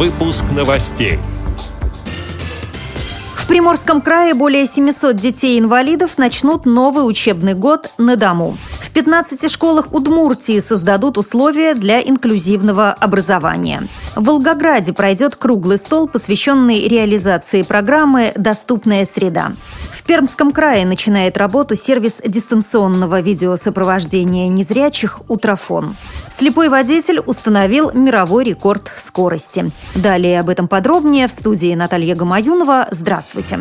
Выпуск новостей. В Приморском крае более 700 детей-инвалидов начнут новый учебный год на дому. В 15 школах Удмуртии создадут условия для инклюзивного образования. В Волгограде пройдет круглый стол, посвященный реализации программы «Доступная среда». В Пермском крае начинает работу сервис дистанционного видеосопровождения незрячих «Утрофон». Слепой водитель установил мировой рекорд скорости. Далее об этом подробнее в студии Наталья Гамаюнова. Здравствуйте.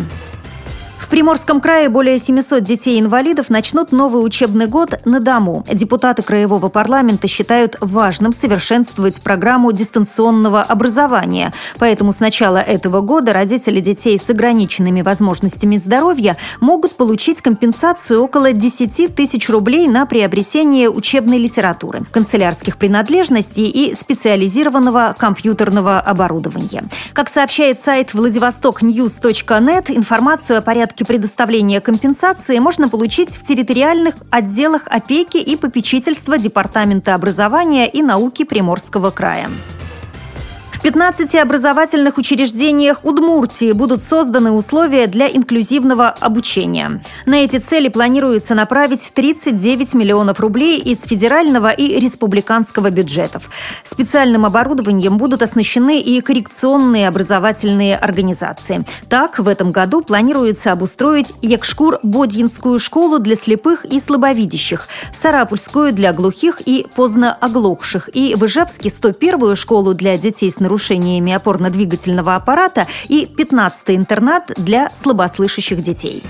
В Приморском крае более 700 детей-инвалидов начнут новый учебный год на дому. Депутаты Краевого парламента считают важным совершенствовать программу дистанционного образования. Поэтому с начала этого года родители детей с ограниченными возможностями здоровья могут получить компенсацию около 10 тысяч рублей на приобретение учебной литературы, канцелярских принадлежностей и специализированного компьютерного оборудования. Как сообщает сайт владивостокnews.net, информацию о порядке порядке предоставления компенсации можно получить в территориальных отделах опеки и попечительства Департамента образования и науки Приморского края. В 15 образовательных учреждениях Удмуртии будут созданы условия для инклюзивного обучения. На эти цели планируется направить 39 миллионов рублей из федерального и республиканского бюджетов. Специальным оборудованием будут оснащены и коррекционные образовательные организации. Так, в этом году планируется обустроить Якшкур-Бодьинскую школу для слепых и слабовидящих, Сарапульскую для глухих и поздно оглохших и в Ижевске 101-ю школу для детей с нарушениями нарушениями опорно-двигательного аппарата и 15-й интернат для слабослышащих детей.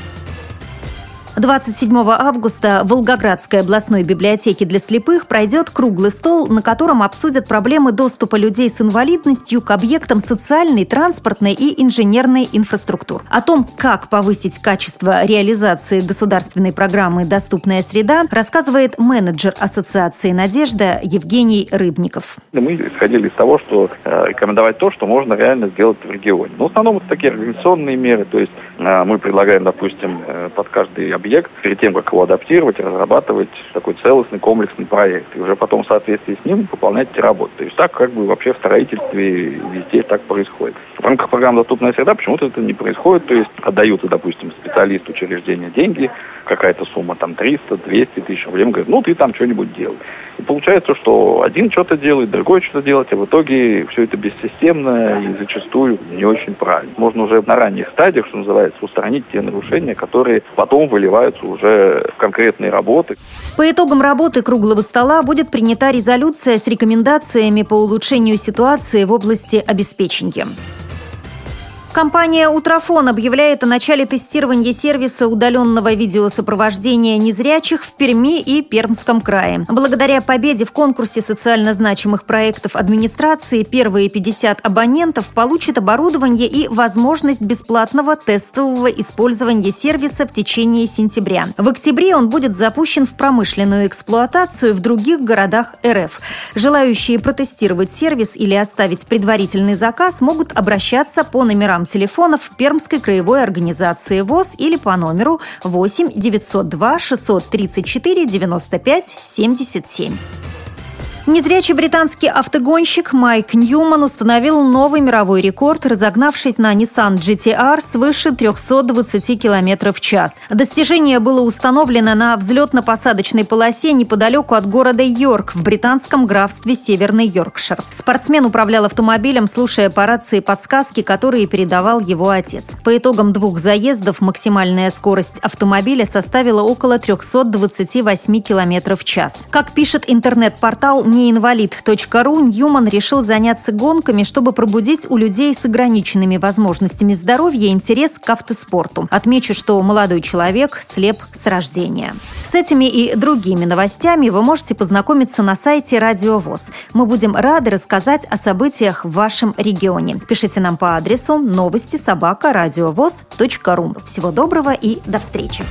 27 августа в Волгоградской областной библиотеке для слепых пройдет круглый стол, на котором обсудят проблемы доступа людей с инвалидностью к объектам социальной, транспортной и инженерной инфраструктур. О том, как повысить качество реализации государственной программы «Доступная среда», рассказывает менеджер Ассоциации «Надежда» Евгений Рыбников. Мы исходили из того, что э, рекомендовать то, что можно реально сделать в регионе. Но в основном это такие организационные меры, то есть э, мы предлагаем, допустим, э, под каждый объект перед тем, как его адаптировать, разрабатывать такой целостный комплексный проект. И уже потом в соответствии с ним выполнять эти работы. То есть так как бы вообще в строительстве везде так происходит. В рамках программы «Доступная среда» почему-то это не происходит. То есть отдаются, допустим, специалисту учреждения деньги, какая-то сумма там 300, 200 тысяч рублей. Он говорит, ну ты там что-нибудь делай. И получается, что один что-то делает, другой что-то делает, а в итоге все это бессистемно и зачастую не очень правильно. Можно уже на ранних стадиях, что называется, устранить те нарушения, которые потом выливаются уже в конкретные работы. По итогам работы круглого стола будет принята резолюция с рекомендациями по улучшению ситуации в области обеспечения. Компания «Утрофон» объявляет о начале тестирования сервиса удаленного видеосопровождения незрячих в Перми и Пермском крае. Благодаря победе в конкурсе социально значимых проектов администрации первые 50 абонентов получат оборудование и возможность бесплатного тестового использования сервиса в течение сентября. В октябре он будет запущен в промышленную эксплуатацию в других городах РФ. Желающие протестировать сервис или оставить предварительный заказ могут обращаться по номерам телефонов Пермской краевой организации ВОЗ или по номеру 8 902 634 95 77. Незрячий британский автогонщик Майк Ньюман установил новый мировой рекорд, разогнавшись на Nissan GTR свыше 320 км в час. Достижение было установлено на взлетно-посадочной полосе неподалеку от города Йорк в британском графстве Северный Йоркшир. Спортсмен управлял автомобилем, слушая по рации подсказки, которые передавал его отец. По итогам двух заездов максимальная скорость автомобиля составила около 328 км в час. Как пишет интернет-портал неинвалид.ру Ньюман решил заняться гонками, чтобы пробудить у людей с ограниченными возможностями здоровья интерес к автоспорту. Отмечу, что молодой человек слеп с рождения. С этими и другими новостями вы можете познакомиться на сайте Радио ВОЗ. Мы будем рады рассказать о событиях в вашем регионе. Пишите нам по адресу новости собака ру. Всего доброго и до встречи!